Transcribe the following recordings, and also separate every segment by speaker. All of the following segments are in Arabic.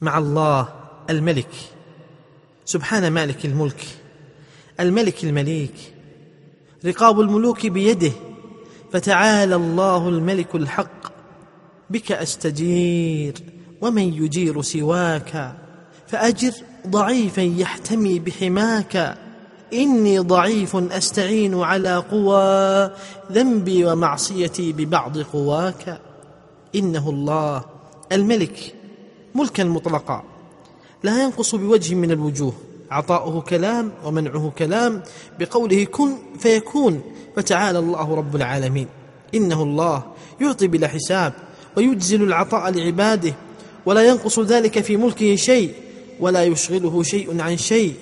Speaker 1: مع الله الملك. سبحان مالك الملك. الملك المليك. رقاب الملوك بيده. فتعالى الله الملك الحق. بك أستجير ومن يجير سواك. فأجر ضعيفا يحتمي بحماك. إني ضعيف أستعين على قوى ذنبي ومعصيتي ببعض قواك. إنه الله الملك. ملكا مطلقا لا ينقص بوجه من الوجوه عطاؤه كلام ومنعه كلام بقوله كن فيكون فتعالى الله رب العالمين. إنه الله يعطي بلا حساب ويجزل العطاء لعباده ولا ينقص ذلك في ملكه شيء ولا يشغله شيء عن شيء.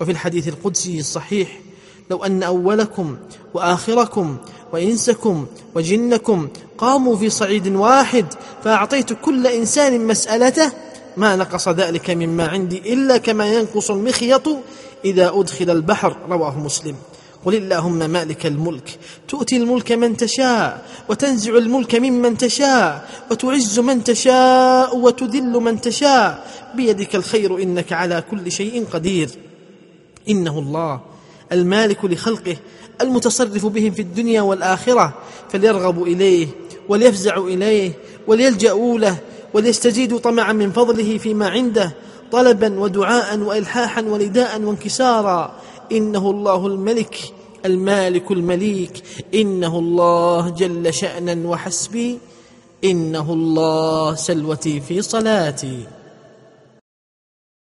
Speaker 1: وفي الحديث القدسي الصحيح لو أن أولكم وآخركم وإنسكم وجنكم قاموا في صعيد واحد فأعطيت كل إنسان مسألته ما نقص ذلك مما عندي إلا كما ينقص المخيط إذا أدخل البحر رواه مسلم. قل اللهم مالك الملك تؤتي الملك من تشاء وتنزع الملك ممن تشاء وتعز من تشاء وتذل من تشاء. بيدك الخير إنك على كل شيء قدير. إنه الله المالك لخلقه المتصرف بهم في الدنيا والآخرة فليرغبوا إليه وليفزعوا إليه وليلجأوا له وليستجيدوا طمعا من فضله فيما عنده طلبا ودعاء وإلحاحا ونداء وانكسارا. إنه الله الملك المالك المليك. إنه الله جل شأنا وحسبي. إنه الله سلوتي في صلاتي.